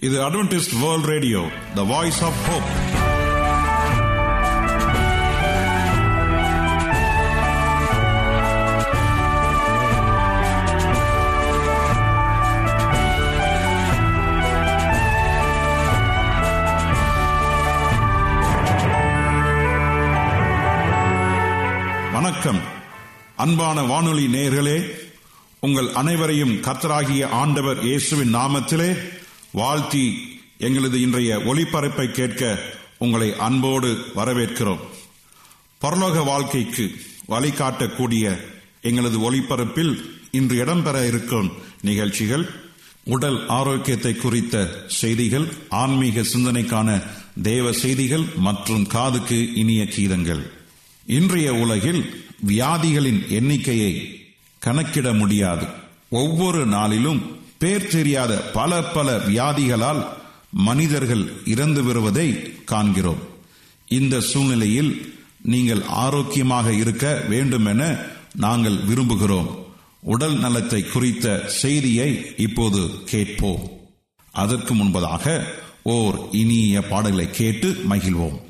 இது Adventist World Radio the Voice of Hope வணக்கம். அன்பான வானொலி நேயர்களே உங்கள் அனைவரையும் கர்த்தராகிய ஆண்டவர் இயேசுவின் நாமத்திலே வாழ்த்தி எங்களது இன்றைய ஒளிபரப்பை கேட்க உங்களை அன்போடு வரவேற்கிறோம். பரலோக வாழ்க்கைக்கு வழிகாட்டக்கூடிய எங்களது ஒளிபரப்பில் இன்று இடம்பெற இருக்கும் நிகழ்ச்சிகள் உடல் ஆரோக்கியத்தை குறித்த செய்திகள் ஆன்மீக சிந்தனைக்கான தேவ செய்திகள் மற்றும் காதுக்கு இனிய கீதங்கள். இன்றைய உலகில் வியாதிகளின் எண்ணிக்கையை கணக்கிட முடியாது. ஒவ்வொரு நாளிலும் பேர் தெரியாத பல பல வியாதிகளால் மனிதர்கள் இறந்து வருவதை காண்கிறோம். இந்த சூழ்நிலையில் நீங்கள் ஆரோக்கியமாக இருக்க வேண்டும் என நாங்கள் விரும்புகிறோம். உடல் நலத்தை குறித்த செய்தியை இப்போது கேட்போம். அதற்கு முன்பதாக ஓர் இனிய பாடலை கேட்டு மகிழ்வோம்.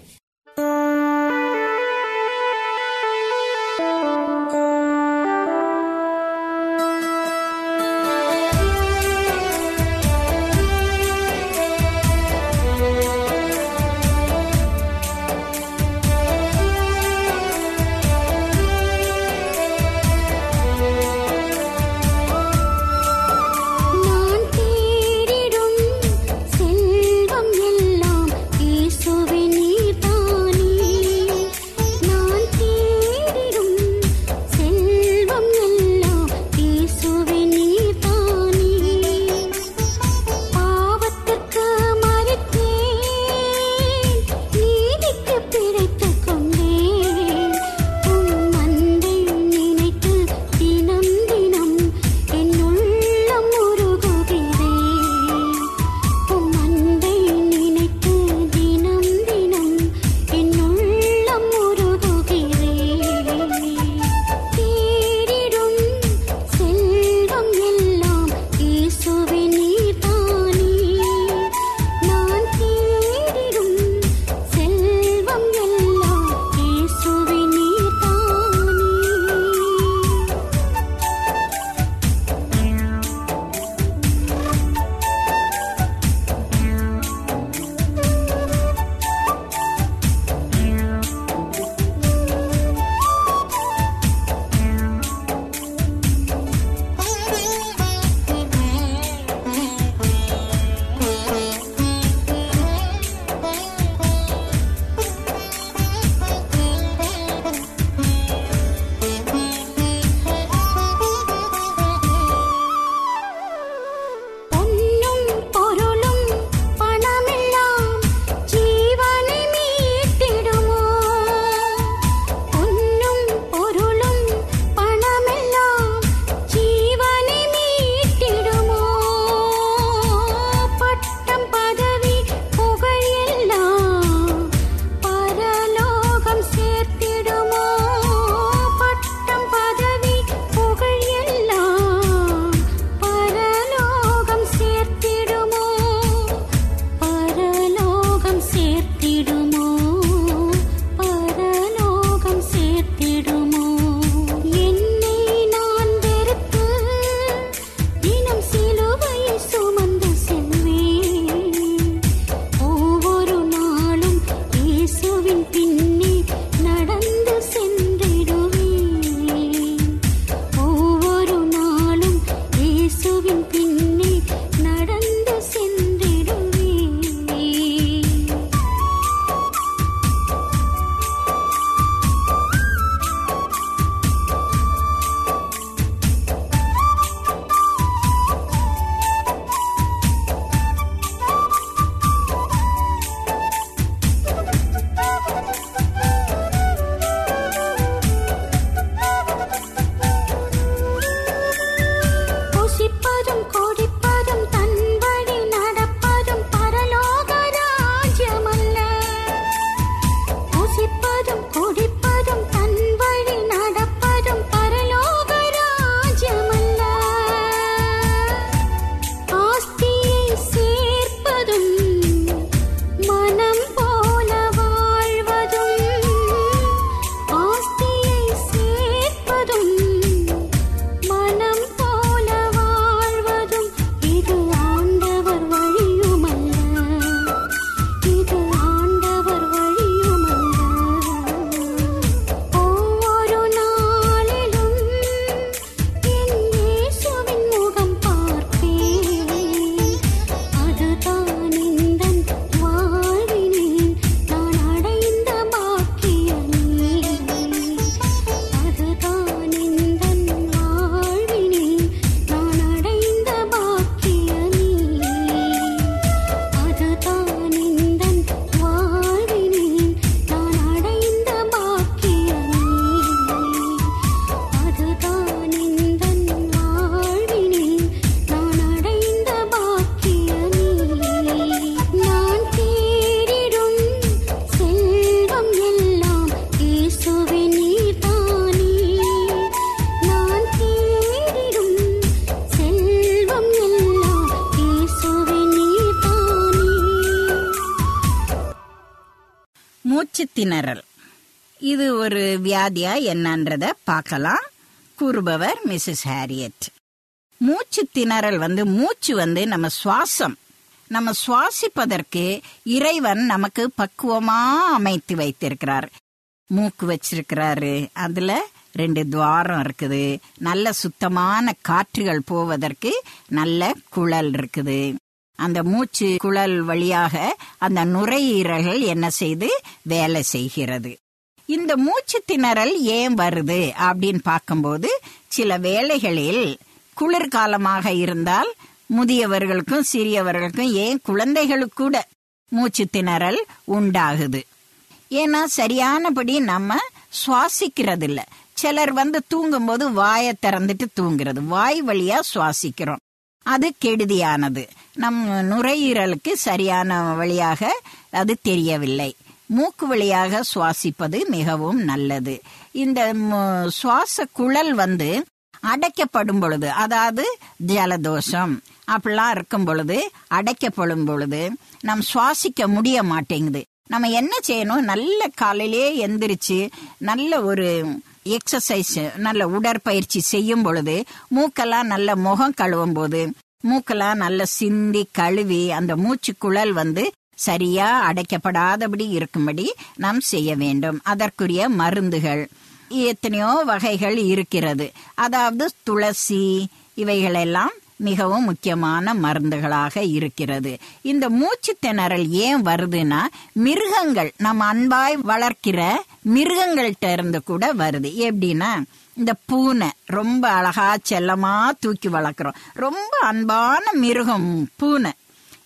மூச்சு திணறல். இது ஒரு வியாதியா என்னன்றத பார்க்கலாம். கூறுபவர் மிஸ்ஸஸ் ஹாரியட். மூச்சு திணறல் வந்து மூச்சு வந்து நம்ம சுவாசம். நம்ம சுவாசிப்பதற்கு இறைவன் நமக்கு பக்குவமா அமைத்து வைத்திருக்கிறார். மூக்கு வச்சிருக்கிறாரு அதுல ரெண்டு துவாரம் இருக்குது. நல்ல சுத்தமான காற்றுகள் போவதற்கு நல்ல குழல் இருக்குது. அந்த மூச்சு குழல் வழியாக அந்த நுரையீரல்கள் என்ன செய்து வேலை செய்கிறது. இந்த மூச்சு திணறல் ஏன் வருது அப்படின்னு பார்க்கும்போது சில வேளைகளில் குளிர்காலமாக இருந்தால் முதியவர்களுக்கும் சிறியவர்களுக்கும் ஏன் குழந்தைகளுக்கு கூட மூச்சு திணறல் உண்டாகுது. ஏன்னா சரியானபடி நம்ம சுவாசிக்கிறது இல்ல சிலர் வந்து தூங்கும்போது வாயை திறந்துட்டு தூங்குறது வாய் வழியா சுவாசிக்கிறோம். அது கெடுதியானது. நம் நுரையீரலுக்கு சரியான வழியாக அது தெரியவில்லை. மூக்கு வழியாக சுவாசிப்பது மிகவும் நல்லது. இந்த சுவாச குழல் வந்து அடைக்கப்படும் பொழுது அதாவது ஜலதோஷம் அப்படிலாம் இருக்கும் பொழுது அடைக்கப்படும் பொழுது நம் சுவாசிக்க முடிய மாட்டேங்குது. நம்ம என்ன செய்யணும்? நல்ல காலையிலே எந்திரிச்சு நல்ல ஒரு எக்ஸசைஸ் நல்ல உடற்பயிற்சி செய்யும் பொழுது மூக்கெல்லாம் நல்ல முகம் கழுவும் போது மூக்கெல்லாம் நல்ல சிந்தி கழுவி அந்த மூச்சு குழல் வந்து சரியா அடைக்கப்படாதபடி இருக்கும்படி நாம் செய்ய வேண்டும். அதற்குரிய மருந்துகள். எத்தனையோ வகைகள் இருக்கிறது. அதாவது துளசி இவைகளெல்லாம் மிகவும் முக்கியமான மருந்துகளாக இருக்கிறது. இந்த மூச்சு திணறல் ஏன் வருதுன்னா மிருகங்கள் நம்ம அன்பாய் வளர்க்கிற மிருகங்கள்கிட்ட இருந்து கூட வருது. எப்படின்னா இந்த பூனை ரொம்ப அழகா செல்லமா தூக்கி வளர்க்குறோம். ரொம்ப அன்பான மிருகம் பூனை.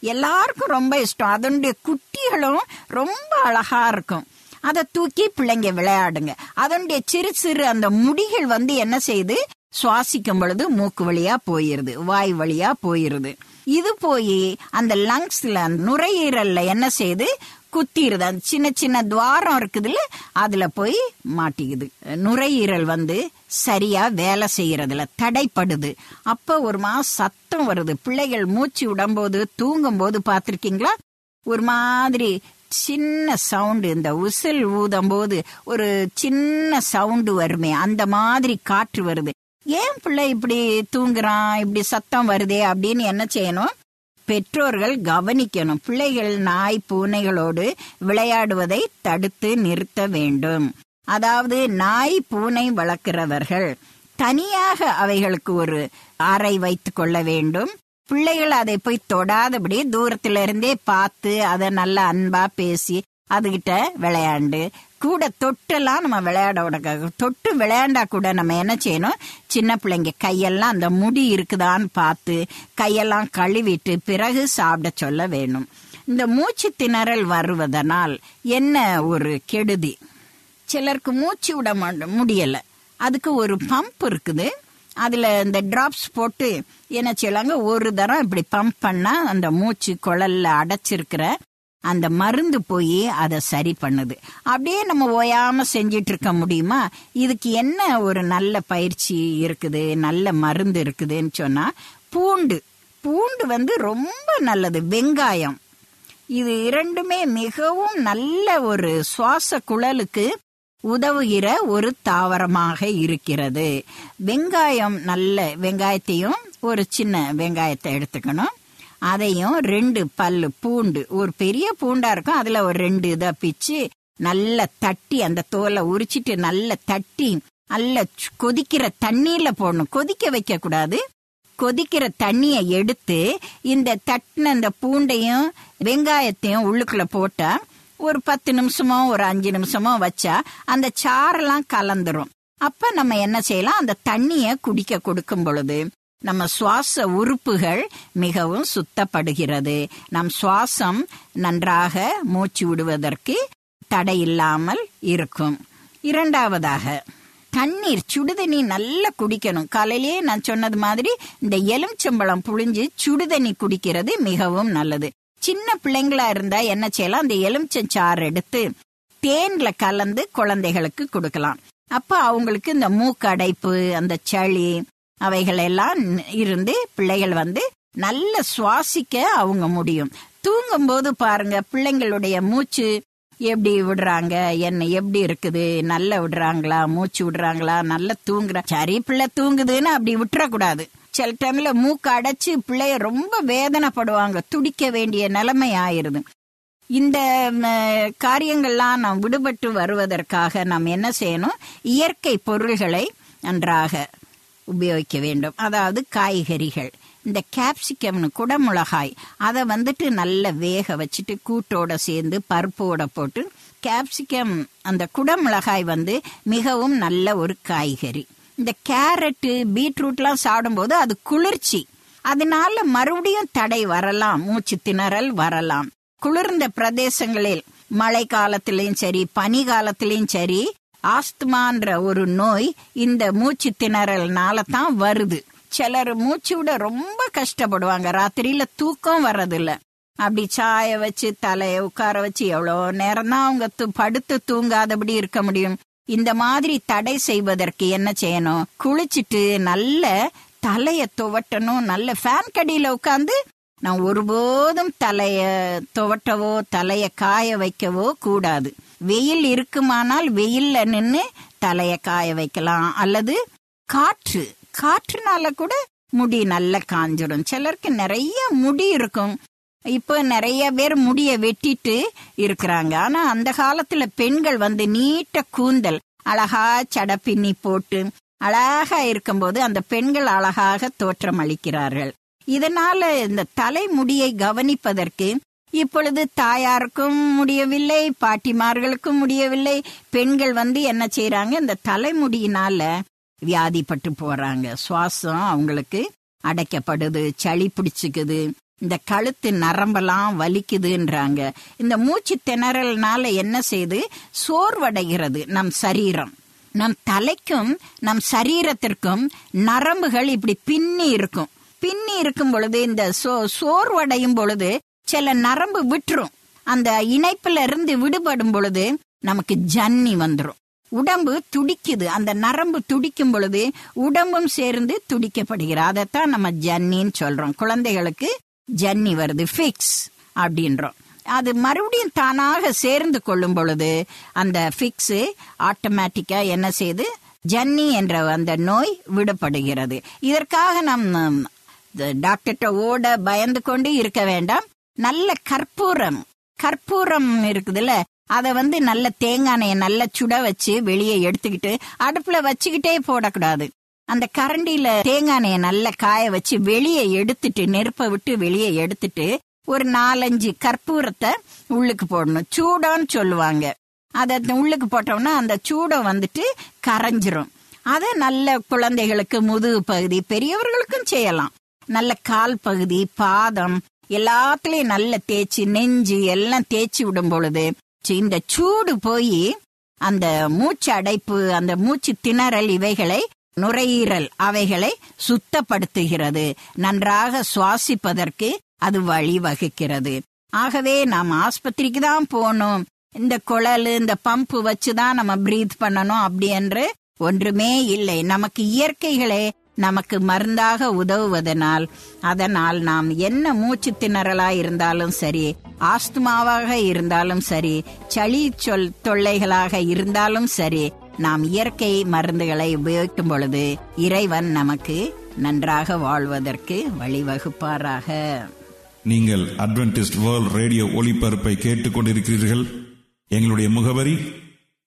எல்லாருக்கும் ரொம்ப இஷ்டம். அதனுடைய குட்டிகளும் ரொம்ப அழகா இருக்கும். அதை தூக்கி பிள்ளைங்க விளையாடுங்க. அதனுடைய சிறு சிறு அந்த முடிகள் வந்து என்ன செய்யுது சுவாசிக்கும் பொழுது மூக்கு வழியா போயிருது வாய் வழியா போயிருது. இது போய் அந்த லங்ஸ்ல நுரையீரல்ல என்ன செய்யுது குத்திருது. அந்த சின்ன சின்ன துவாரம் இருக்குதுல்ல அதுல போய் மாட்டிக்குது. நுரையீரல் வந்து சரியா வேலை செய்யறதுல தடைப்படுது. அப்ப ஒரு மாதம் சத்தம் வருது. பிள்ளைகள் மூச்சு விடும்போது தூங்கும் போது பாத்திருக்கீங்களா ஒரு மாதிரி சின்ன சவுண்டு இந்த உசில் ஊதும் போது ஒரு சின்ன சவுண்டு வருமே அந்த மாதிரி காற்று வருது. ஏன் பிள்ளை இப்படி தூங்குறான்? இப்படி சத்தம் வருதே அப்படின்னு என்ன செய்யணும்? பெற்றோர்கள் கவனிக்கணும். பிள்ளைகள் நாய் பூனைகளோடு விளையாடுவதை தடுத்து நிறுத்த வேண்டும். அதாவது நாய் பூனை வளர்க்கிறவர்கள் தனியாக அவைகளுக்கு ஒரு அறை வைத்து கொள்ள வேண்டும். பிள்ளைகள் அதை போய் தொடாதபடி தூரத்துல இருந்தே பார்த்து அதை நல்ல அன்பா பேசி அதுகிட்ட விளையாண்டு கூட தொட்டெல்லாம் நம்ம விளையாட விட தொட்டு விளையாண்டா கூட நம்ம என்ன செய்யணும்? சின்ன பிள்ளைங்க கையெல்லாம் அந்த முடி இருக்குதான்னு பார்த்து கையெல்லாம் கழுவிட்டு பிறகு சாப்பிட சொல்ல வேணும். இந்த மூச்சு திணறல் வருவதனால் என்ன ஒரு கெடுதி? சிலருக்கு மூச்சு விட மாட்ட- முடியல. அதுக்கு ஒரு பம்ப் இருக்குது. அதுல இந்த டிராப்ஸ் போட்டு என்ன செய்யலாங்க? ஒரு தரம் இப்படி பம்ப் பண்ணா அந்த மூச்சு குழல்ல அடைச்சிருக்கிற அந்த மருந்து போய் அதை சரி பண்ணுது. அப்படியே நம்ம ஓயாம செஞ்சிட்டு இருக்க முடியுமா? இதுக்கு என்ன ஒரு நல்ல பயிற்சி இருக்குது? நல்ல மருந்து இருக்குதுன்னு சொன்னா பூண்டு. பூண்டு வந்து ரொம்ப நல்லது. வெங்காயம். இது இரண்டுமே மிகவும் நல்ல ஒரு சுவாச குழலுக்கு உதவுகிற ஒரு தாவரமாக இருக்கிறது. வெங்காயம் நல்ல வெங்காயத்தையும் ஒரு சின்ன வெங்காயத்தை எடுத்துக்கணும். அதையும் ரெண்டு பல்லு பூண்டு. ஒரு பெரிய பூண்டா இருக்கும் அதுல ஒரு ரெண்டு இதை பிச்சு நல்லா தட்டி அந்த தோலை உரிச்சிட்டு நல்லா தட்டி நல்ல சு- கொதிக்கிற தண்ணியில போடணும். கொதிக்க வைக்க கூடாது கொதிக்கிற தண்ணியை எடுத்து இந்த தட்டின அந்த பூண்டையும் வெங்காயத்தையும் உள்ளுக்குள்ள போட்டா ஒரு பத்து நிமிஷமோ ஒரு அஞ்சு நிமிஷமோ வச்சா அந்த சாரெல்லாம் கலந்துரும். அப்ப நம்ம என்ன செய்யலாம்? அந்த தண்ணிய குடிக்க கொடுக்கும் பொழுது நம்ம சுவாச உறுப்புகள் மிகவும் சுத்தப்படுகிறது. நம் சுவாசம் நன்றாக மூச்சு விடுவதற்கு தடை இல்லாமல் இருக்கும். இரண்டாவதாக தண்ணீர் சுடுதண்ணி நல்லா குடிக்கணும். காலையிலேயே நான் சொன்னது மாதிரி இந்த எலுமிச்சம்பழம் புழிஞ்சு சுடுதண்ணி குடிக்கிறது மிகவும் நல்லது. சின்ன பிள்ளைங்களா இருந்தா என்ன செய்யலாம்? அந்த எலுமிச்சஞ்சாறு எடுத்து தேன்ல கலந்து குழந்தைகளுக்கு கொடுக்கலாம். அப்ப அவங்களுக்கு இந்த மூக்கடைப்பு அந்த சளி அவைகளெல்லாம் இருந்து பிள்ளைகள் வந்து நல்ல சுவாசிக்க அவங்க முடியும். தூங்கும்போது பாருங்க பிள்ளைங்களுடைய மூச்சு எப்படி விடுறாங்க என்ன எப்படி இருக்குது நல்ல விடுறாங்களா மூச்சு விடுறாங்களா நல்லா தூங்குறா சரி பிள்ளை தூங்குதுன்னு அப்படி விட்டுறக்கூடாது. சில டைம்ல மூக்கு அடைச்சு பிள்ளைய ரொம்ப வேதனைப்படுவாங்க துடிக்க வேண்டிய நிலைமை ஆயிருது இந்த காரியங்கள்லாம் நாம் விடுபட்டு வருவதற்காக நாம் என்ன செய்யணும்? இயற்கை பொருள்களை நன்றாக உபயோகிக்க வேண்டும். அதாவது காய்கறிகள். இந்த கேப்சிகம்னு குடமிளகாய் அதை வந்துட்டு நல்ல வேக வச்சுட்டு கூட்டோட சேர்ந்து பருப்போட போட்டு கேப்சிகம் அந்த குடமிளகாய் வந்து மிகவும் நல்ல ஒரு காய்கறி. இந்த கேரட்டு பீட்ரூட்லாம் சாப்பிடும்போது அது குளிர்ச்சி. அதனால மறுபடியும் தடை வரலாம் மூச்சு திணறல் வரலாம். குளிர்ந்த பிரதேசங்களில் மழை காலத்திலையும் சரி பனி காலத்திலையும் சரி ஆஸ்துமான்ற ஒரு நோய் இந்த மூச்சு திணறல்னால தான் வருது. சிலர் மூச்சு விட ரொம்ப கஷ்டப்படுவாங்க. ராத்திரியில தூக்கம் வர்றதில்ல. அப்படி சாய வச்சு தலைய உட்கார வச்சு எவ்வளோ நேரம் தான் அவங்க து- படுத்து தூங்காதபடி இருக்க முடியும். இந்த மாதிரி தடை செய்வதற்கு என்ன செய்யணும்? குளிச்சிட்டு நல்ல தலைய துவட்டணும். நல்ல ஃபேன் கடியில உட்காந்து நான் ஒருபோதும் தலைய துவட்டவோ தலைய காய வைக்கவோ கூடாது. வெயில் இருக்குமானால் வெயில்ல நின்று தலைய காய வைக்கலாம். அல்லது காற்று. காற்றுனால கூட முடி நல்லா காஞ்சிடும் சிலருக்கு நிறைய முடி இருக்கும். இப்போ நிறைய பேர் முடிய வெட்டிட்டு இருக்கிறாங்க. ஆனா அந்த காலத்துல பெண்கள் வந்து நீட்ட கூந்தல் அழகா சடப்பின்னி பின்னி போட்டு அழகா இருக்கும்போது அந்த பெண்கள் அழகாக தோற்றம் அளிக்கிறார்கள் இதனால இந்த தலைமுடியை கவனிப்பதற்கு இப்பொழுது தாயாருக்கும் முடியவில்லை பாட்டிமார்களுக்கும் முடியவில்லை. பெண்கள் வந்து என்ன செய்யறாங்க இந்த தலைமுடியினால வியாதிப்பட்டு போறாங்க. சுவாசம் அவங்களுக்கு அடைக்கப்படுது சளி பிடிச்சுக்குது. இந்த கழுத்து நரம்பெல்லாம் வலிக்குதுன்றாங்க. இந்த மூச்சு திணறல்னால என்ன செய்து? சோர்வடைகிறது நம் சரீரம். நம் தலைக்கும் நம் சரீரத்திற்கும் நரம்புகள் இப்படி பின்னி இருக்கும். பின்னி இருக்கும் பொழுது இந்த சோ- சோர்வடையும் பொழுது சில நரம்பு விட்டுரும். அந்த இணைப்புல இருந்து விடுபடும் பொழுது நமக்கு ஜன்னி வந்துடும் உடம்பு துடிக்குது. அந்த நரம்பு துடிக்கும் பொழுது உடம்பும் சேர்ந்து துடிக்கப்படுகிறது. அதைத்தான் நம்ம ஜன்னின்னு சொல்றோம். குழந்தைகளுக்கு ஜன்னி வருது. ஃபிக்ஸ் அப்படின்றோம். அது மறுபடியும் தானாக சேர்ந்து கொள்ளும் பொழுது அந்த ஃபிக்ஸ் ஆட்டோமேட்டிக்கா என்ன செய்து ஜன்னி என்ற அந்த நோய் விடப்படுகிறது இதற்காக நம் டாக்டர்கிட்ட ஓட பயந்து கொண்டு இருக்க வேண்டாம். நல்ல கற்பூரம். கற்பூரம் இருக்குதுல்ல அத வந்து நல்ல தேங்காய் எண்ணெயை நல்லா சுட வச்சு வெளியே எடுத்துக்கிட்டு அடுப்புல வச்சுக்கிட்டே போடக்கூடாது. அந்த கரண்டியில தேங்காய் எண்ணெயை நல்லா காய வச்சு வெளியே எடுத்துட்டு நெருப்பை விட்டு வெளியே எடுத்துட்டு ஒரு நாலஞ்சு கற்பூரத்தை உள்ளுக்கு போடணும். சூடான்னு சொல்லுவாங்க. அதை உள்ளுக்கு போட்டோம்னா அந்த சூடம் வந்துட்டு கரைஞ்சிரும். அதை நல்ல குழந்தைகளுக்கு முதுகு பகுதி பெரியவர்களுக்கும் செய்யலாம். நல்ல கால் பகுதி பாதம் எல்லாத்துலயும் நல்ல தேய்ச்சி நெஞ்சு எல்லாம் தேய்ச்சி விடும் பொழுது இந்த சூடு போய் அந்த மூச்சு அடைப்பு அந்த மூச்சு திணறல் இவைகளை நுரையீரல் அவைகளை சுத்தப்படுத்துகிறது. நன்றாக சுவாசிப்பதற்கு அது வழிவகுக்கிறது ஆகவே நாம் ஆஸ்பத்திரிக்கு தான் போகணும். இந்த குழல் இந்த பம்பு வச்சுதான் நம்ம பிரீத் பண்ணணும் அப்படி என்று ஒன்றுமே இல்லை. நமக்கு இயற்கைகளே நமக்கு மருந்தாக உதவுவதனால் அதனால் நாம் என்ன மூச்சு திணறலா இருந்தாலும் சரி ஆஸ்துமாவாக இருந்தாலும் சரி சளி சொல் தொல்லைகளாக இருந்தாலும் சரி நாம் இயற்கை மருந்துகளை உபயோகிக்கும் பொழுது இறைவன் நமக்கு நன்றாக வாழ்வதற்கு வழிவகுப்பாராக. நீங்கள் அட்வென்டிஸ்ட் வேர்ல்ட் ரேடியோ ஒளிபரப்பை கேட்டுக்கொண்டிருக்கிறீர்கள். எங்களுடைய முகவரி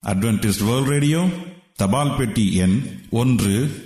அட்வென்டிஸ்ட் வேர்ல்ட் ரேடியோ தபால் பெட்டி எண் ஒன்று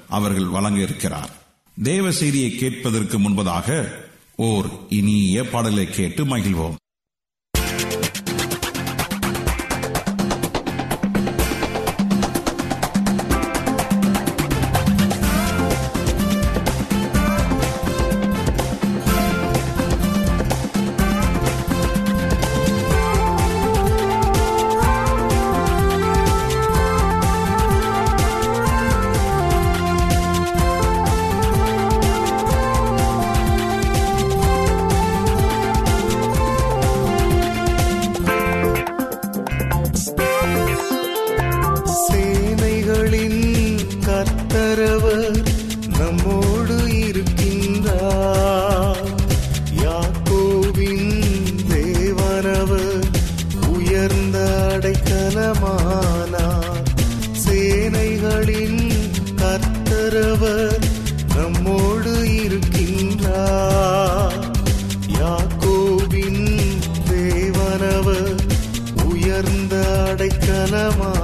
அவர்கள் வழங்க இருக்கிறார். தேவ செய்தியை கேட்பதற்கு முன்பதாக ஓர் இனிய பாடலை கேட்டு மகிழ்வோம். மனமா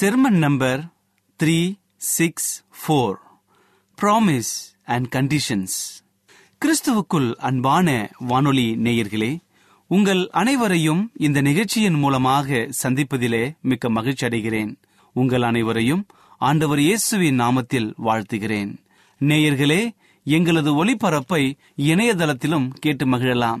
Sermon number 364 Promise and Conditions. கிறிஸ்துவுக்குள் அன்பான வானொலி நேயர்களே உங்கள் அனைவரையும் இந்த நிகழ்ச்சியின் மூலமாக சந்திப்பதிலே மிக்க மகிழ்ச்சி அடைகிறேன். உங்கள் அனைவரையும் ஆண்டவர் இயேசுவின் நாமத்தில் வாழ்த்துகிறேன். நேயர்களே எங்களது ஒளிபரப்பை இணையதளத்திலும் கேட்டு மகிழலாம்.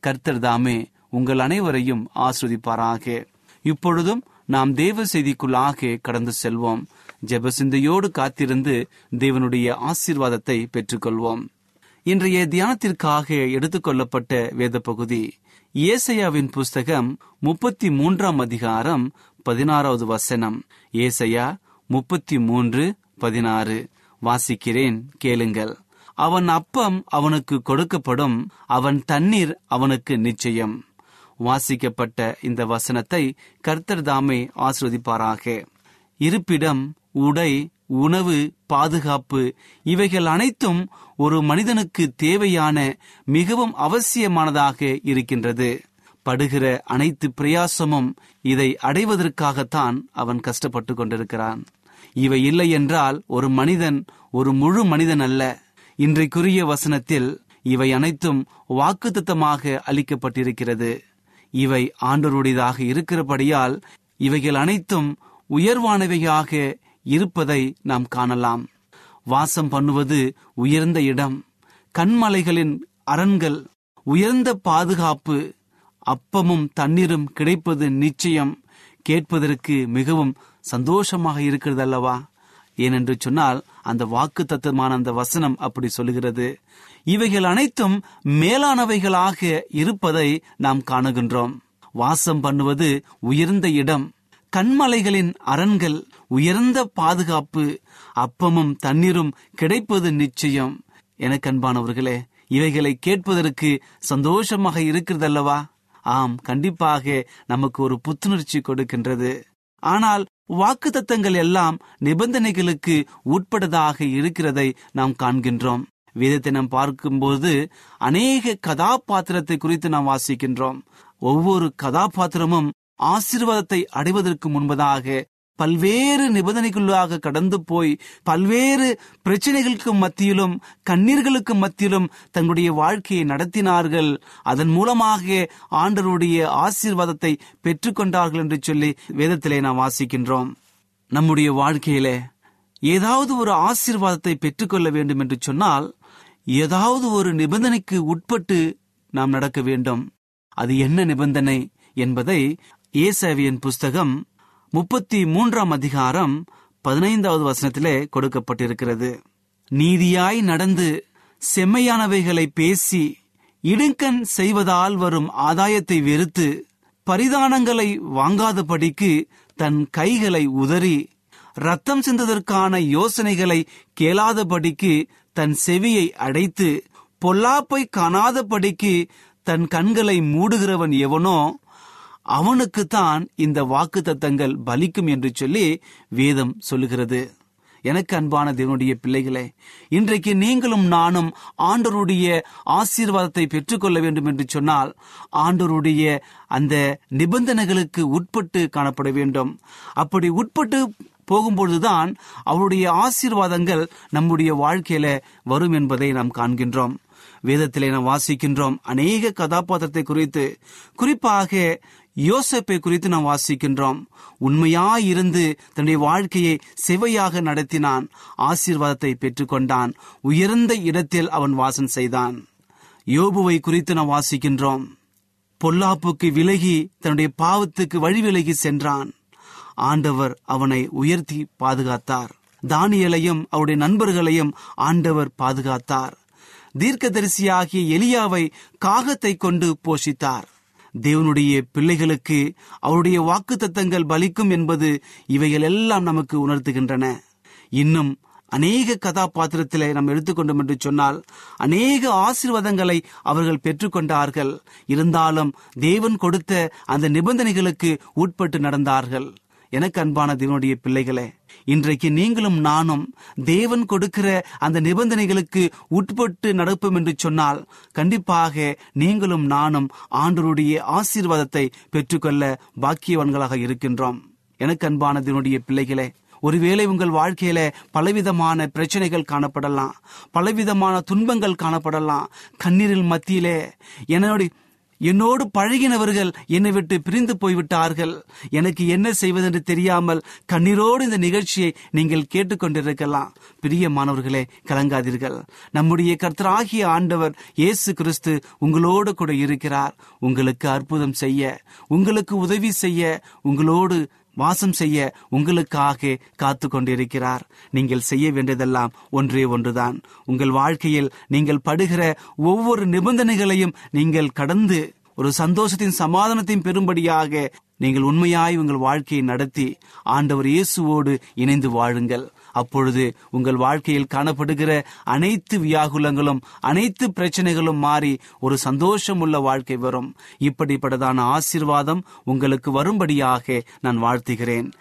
கர்த்தர் தாமே உங்கள் அனைவரையும் ஆஸ்வதிப்பாராக. இப்பொழுதும் நாம் தேவ செய்திக்குள்ளாக கடந்து செல்வோம். ஜெபசிந்தையோடு காத்திருந்து தேவனுடைய ஆசீர்வாதத்தை பெற்றுக்கொள்வோம். இன்றைய தியானத்திற்காக எடுத்துக்கொள்ளப்பட்ட வேத பகுதி ஏசையாவின் புஸ்தகம் முப்பத்தி மூன்றாம் அதிகாரம் பதினாறாவது வசனம். ஏசையா முப்பத்தி மூன்று பதினாறு. வாசிக்கிறேன் கேளுங்கள். அவன் அப்பம் அவனுக்கு கொடுக்கப்படும் அவன் தண்ணீர் அவனுக்கு நிச்சயம். வாசிக்கப்பட்ட இந்த வசனத்தை கர்த்தர் தாமே ஆஸ்வதிப்பாராக இருப்பிடம் உடை உணவு பாதுகாப்பு இவைகள் அனைத்தும் ஒரு மனிதனுக்கு தேவையான மிகவும் அவசியமானதாக இருக்கின்றது. படுகிற அனைத்து பிரயாசமும் இதை அடைவதற்காகத்தான் அவன் கஷ்டப்பட்டு கொண்டிருக்கிறான். இவை இல்லை என்றால் ஒரு மனிதன் ஒரு முழு மனிதன் அல்ல. இன்றைக்குரிய வசனத்தில் இவை அனைத்தும் வாக்குத்தத்தமாக அளிக்கப்பட்டிருக்கிறது. இவை ஆண்டவருடையதாக இருக்கிறபடியால் இவைகள் அனைத்தும் உயர்வானவையாக இருப்பதை நாம் காணலாம். வாசம் பண்ணுவது உயர்ந்த இடம் கண்மலைகளின் அரண்கள் உயர்ந்த பாதுகாப்பு அப்பமும் தண்ணீரும் கிடைப்பது நிச்சயம். கேட்பதற்கு மிகவும் சந்தோஷமாக இருக்கிறது அல்லவா? ஏனென்று சொன்னால் அந்த வாக்கு தத்துவமான அந்த வசனம் அப்படி சொல்லுகிறது. இவைகள் அனைத்தும் மேலானவைகளாக இருப்பதை நாம் காணுகின்றோம். வாசம் பண்ணுவது உயர்ந்த இடம் கண்மலைகளின் அரண்கள் உயர்ந்த பாதுகாப்பு அப்பமும் தண்ணீரும் கிடைப்பது நிச்சயம். எனக்கு அன்பானவர்களே இவைகளை கேட்பதற்கு சந்தோஷமாக இருக்கிறதல்லவா? ஆம் கண்டிப்பாக நமக்கு ஒரு புத்துணர்ச்சி கொடுக்கின்றது. ஆனால் வாக்கு தத்தங்கள் எல்லாம் நிபந்தனைகளுக்கு உட்பட்டதாக இருக்கிறதை நாம் காண்கின்றோம். வேதத்தை நாம் பார்க்கும்போது அநேக கதாபாத்திரத்தை குறித்து நாம் வாசிக்கின்றோம். ஒவ்வொரு கதாபாத்திரமும் ஆசீர்வாதத்தை அடைவதற்கு முன்பதாக பல்வேறு நிபந்தனைகளாக கடந்து போய் பல்வேறு பிரச்சனைகளுக்கு மத்தியிலும் கண்ணீர்களுக்கு மத்தியிலும் தங்களுடைய வாழ்க்கையை நடத்தினார்கள். அதன் மூலமாக ஆண்டருடைய ஆசீர்வாதத்தை பெற்றுக்கொண்டார்கள் என்று சொல்லி வேதத்திலே நாம் வாசிக்கின்றோம். நம்முடைய வாழ்க்கையிலே ஏதாவது ஒரு ஆசீர்வாதத்தை பெற்றுக்கொள்ள வேண்டும் என்று சொன்னால் ஏதாவது ஒரு நிபந்தனைக்கு உட்பட்டு நாம் நடக்க வேண்டும். அது என்ன நிபந்தனை என்பதை ஏசாவியின் புஸ்தகம் முப்பத்தி மூன்றாம் அதிகாரம் பதினைந்தாவது வசனத்திலே கொடுக்கப்பட்டிருக்கிறது. நீதியாய் நடந்து செம்மையானவைகளை பேசி இடுங்கண் செய்வதால் வரும் ஆதாயத்தை வெறுத்து பரிதானங்களை வாங்காதபடிக்கு தன் கைகளை உதறி ரத்தம் சிந்ததற்கான யோசனைகளை கேளாதபடிக்கு தன் செவியை அடைத்து பொல்லாப்பை காணாதபடிக்கு தன் கண்களை மூடுகிறவன் எவனோ அவனுக்குத்தான் இந்த வாக்கு தத்தங்கள் பலிக்கும் என்று சொல்லி வேதம் சொல்லுகிறது. எனக்கு அன்பான தேவனுடைய பிள்ளைகளே இன்றைக்கு நீங்களும் நானும் ஆண்டருடைய ஆசீர்வாதத்தை பெற்றுக்கொள்ள வேண்டும் என்று சொன்னால் ஆண்டருடைய அந்த நிபந்தனைகளுக்கு உட்பட்டு காணப்பட வேண்டும். அப்படி உட்பட்டு போகும்பொழுதுதான் அவருடைய ஆசீர்வாதங்கள் நம்முடைய வாழ்க்கையில வரும் என்பதை நாம் காண்கின்றோம். வேதத்திலே நாம் வாசிக்கின்றோம் அநேக கதாபாத்திரத்தை குறித்து. குறிப்பாக யோசப்பை குறித்து நாம் வாசிக்கின்றோம். உண்மையாயிருந்து தன்னுடைய வாழ்க்கையை செவையாக நடத்தினான். ஆசீர்வாதத்தை பெற்றுக்கொண்டான். உயர்ந்த இடத்தில் அவன் வாசம் செய்தான். யோபுவை குறித்து நாம் வாசிக்கின்றோம். பொல்லாப்புக்கு விலகி தன்னுடைய பாவத்துக்கு வழி விலகி சென்றான். ஆண்டவர் அவனை உயர்த்தி பாதுகாத்தார். தானியலையும் அவருடைய நண்பர்களையும் ஆண்டவர் பாதுகாத்தார். தீர்க்கதரிசியாகிய எலியாவை காகத்தை கொண்டு போஷித்தார். தேவனுடைய பிள்ளைகளுக்கு அவருடைய வாக்கு தத்தங்கள் பலிக்கும் என்பது இவைகள் எல்லாம் நமக்கு உணர்த்துகின்றன. இன்னும் அநேக கதாபாத்திரத்திலே நாம் எடுத்துக்கொண்டோம் என்று சொன்னால் அநேக ஆசீர்வாதங்களை அவர்கள் பெற்றுக்கொண்டார்கள். இருந்தாலும் தேவன் கொடுத்த அந்த நிபந்தனைகளுக்கு உட்பட்டு நடந்தார்கள். எனக்கு அன்பான தேவனுடைய பிள்ளைகளே இன்றைக்கு நீங்களும் நானும் தேவன் கொடுக்கிற அந்த நிபந்தனைகளுக்கு உட்பட்டு நடப்போம் என்று சொன்னால் கண்டிப்பாக நீங்களும் நானும் ஆண்டருடைய ஆசீர்வாதத்தை பெற்றுக்கொள்ள பாக்கியவான்களாக இருக்கின்றோம். எனக்கு அன்பான தேவனுடைய பிள்ளைகளே ஒருவேளை உங்கள் வாழ்க்கையில பலவிதமான பிரச்சனைகள் காணப்படலாம் பலவிதமான துன்பங்கள் காணப்படலாம் கண்ணீரில் மத்தியிலே என்னுடைய என்னோடு பழகினவர்கள் என்னை விட்டு பிரிந்து போய்விட்டார்கள். எனக்கு என்ன செய்வதென்று தெரியாமல் கண்ணீரோடு இந்த நிகழ்ச்சியை நீங்கள் கேட்டுக்கொண்டிருக்கலாம். பிரியமானவர்களே கலங்காதீர்கள். நம்முடைய கர்த்தராகிய ஆண்டவர் இயேசு கிறிஸ்து உங்களோடு கூட இருக்கிறார். உங்களுக்கு அற்புதம் செய்ய உங்களுக்கு உதவி செய்ய உங்களோடு வாசம் செய்ய உங்களுக்காக காத்து கொண்டிருக்கிறார் நீங்கள் செய்ய வேண்டியதெல்லாம் ஒன்றே ஒன்றுதான். உங்கள் வாழ்க்கையில் நீங்கள் படுகிற ஒவ்வொரு நிபந்தனைகளையும் நீங்கள் கடந்து ஒரு சந்தோஷத்தின் சமாதானத்தையும் பெறும்படியாக நீங்கள் உண்மையாய் உங்கள் வாழ்க்கையை நடத்தி ஆண்டவர் இயேசுவோடு இணைந்து வாழுங்கள். அப்பொழுது உங்கள் வாழ்க்கையில் காணப்படுகிற அனைத்து வியாகுலங்களும் அனைத்து பிரச்சனைகளும் மாறி ஒரு சந்தோஷம் உள்ள வாழ்க்கை வரும். இப்படிப்பட்டதான ஆசீர்வாதம் உங்களுக்கு வரும்படியாக நான் வாழ்த்துகிறேன்.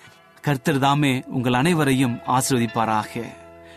கர்த்தர் தாமே உங்கள் அனைவரையும் ஆசிர்வதிப்பாராக.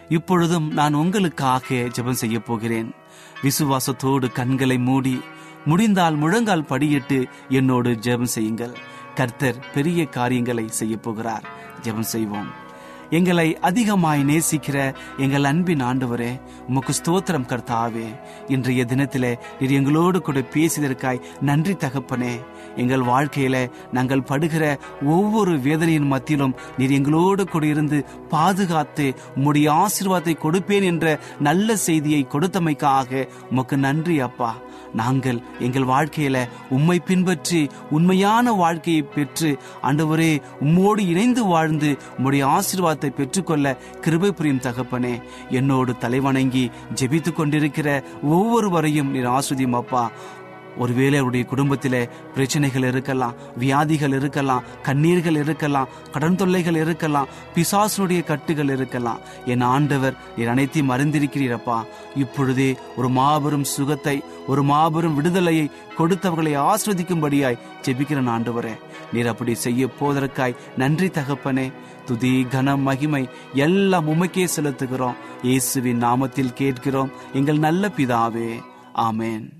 இப்பொழுதும் நான் உங்களுக்காக ஜெபம் செய்ய போகிறேன். விசுவாசத்தோடு கண்களை மூடி முடிந்தால் முழங்கால் படியிட்டு என்னோடு ஜெபம் செய்யுங்கள். கர்த்தர் பெரிய காரியங்களை செய்ய போகிறார். ஜெபம் செய்வோம். எங்களை அதிகமாய் நேசிக்கிற எங்கள் அன்பின் ஆண்டவரே உமக்கு ஸ்தோத்திரம் கர்த்தாவே. இன்றைய தினத்திலே நீர் எங்களோடு கூட பேசியதற்காய் நன்றி தகப்பனே. எங்கள் வாழ்க்கையில நாங்கள் படுகிற ஒவ்வொரு வேதனையின் மத்தியிலும் நீர் எங்களோடு கூட இருந்து பாதுகாத்து உம்முடைய ஆசீர்வாதத்தை கொடுப்பேன் என்ற நல்ல செய்தியை கொடுத்தமைக்காக உமக்கு நன்றி அப்பா. நாங்கள் எங்கள் வாழ்க்கையில உம்மை பின்பற்றி உண்மையான வாழ்க்கையை பெற்று ஆண்டவரே உம்மோடு இணைந்து வாழ்ந்து உம்முடைய ஆசீர்வாதத்தை பெற்றுக்கொள்ள கிருபை புரியும் தகப்பனே என்னோடு தலைவணங்கி ஜெபித்துக் கொண்டிருக்கிற ஒவ்வொருவரையும் நீர் ஆஸ்வதியும் அப்பா ஒருவேளை அவருடைய குடும்பத்தில் பிரச்சனைகள் இருக்கலாம் வியாதிகள் இருக்கலாம் கண்ணீர்கள் இருக்கலாம் கடன் தொல்லைகள் இருக்கலாம் பிசாசனுடைய கட்டுகள் இருக்கலாம். என் ஆண்டவர் நீர் அனைத்தையும் அறிந்திருக்கிறீரப்பா. இப்பொழுதே ஒரு மாபெரும் சுகத்தை ஒரு மாபெரும் விடுதலையை கொடுத்தவர்களை ஆஸ்வதிக்கும்படியாய் ஜெபிக்கிறேன் ஆண்டவரே. நீர் அப்படி செய்ய போவதற்காய் நன்றி தகப்பனே. துதி கன மகிமை எல்லாம் உமைக்கே செலுத்துகிறோம். இயேசுவின் நாமத்தில் கேட்கிறோம். எங்கள் நல்ல பிதாவே. ஆமேன்.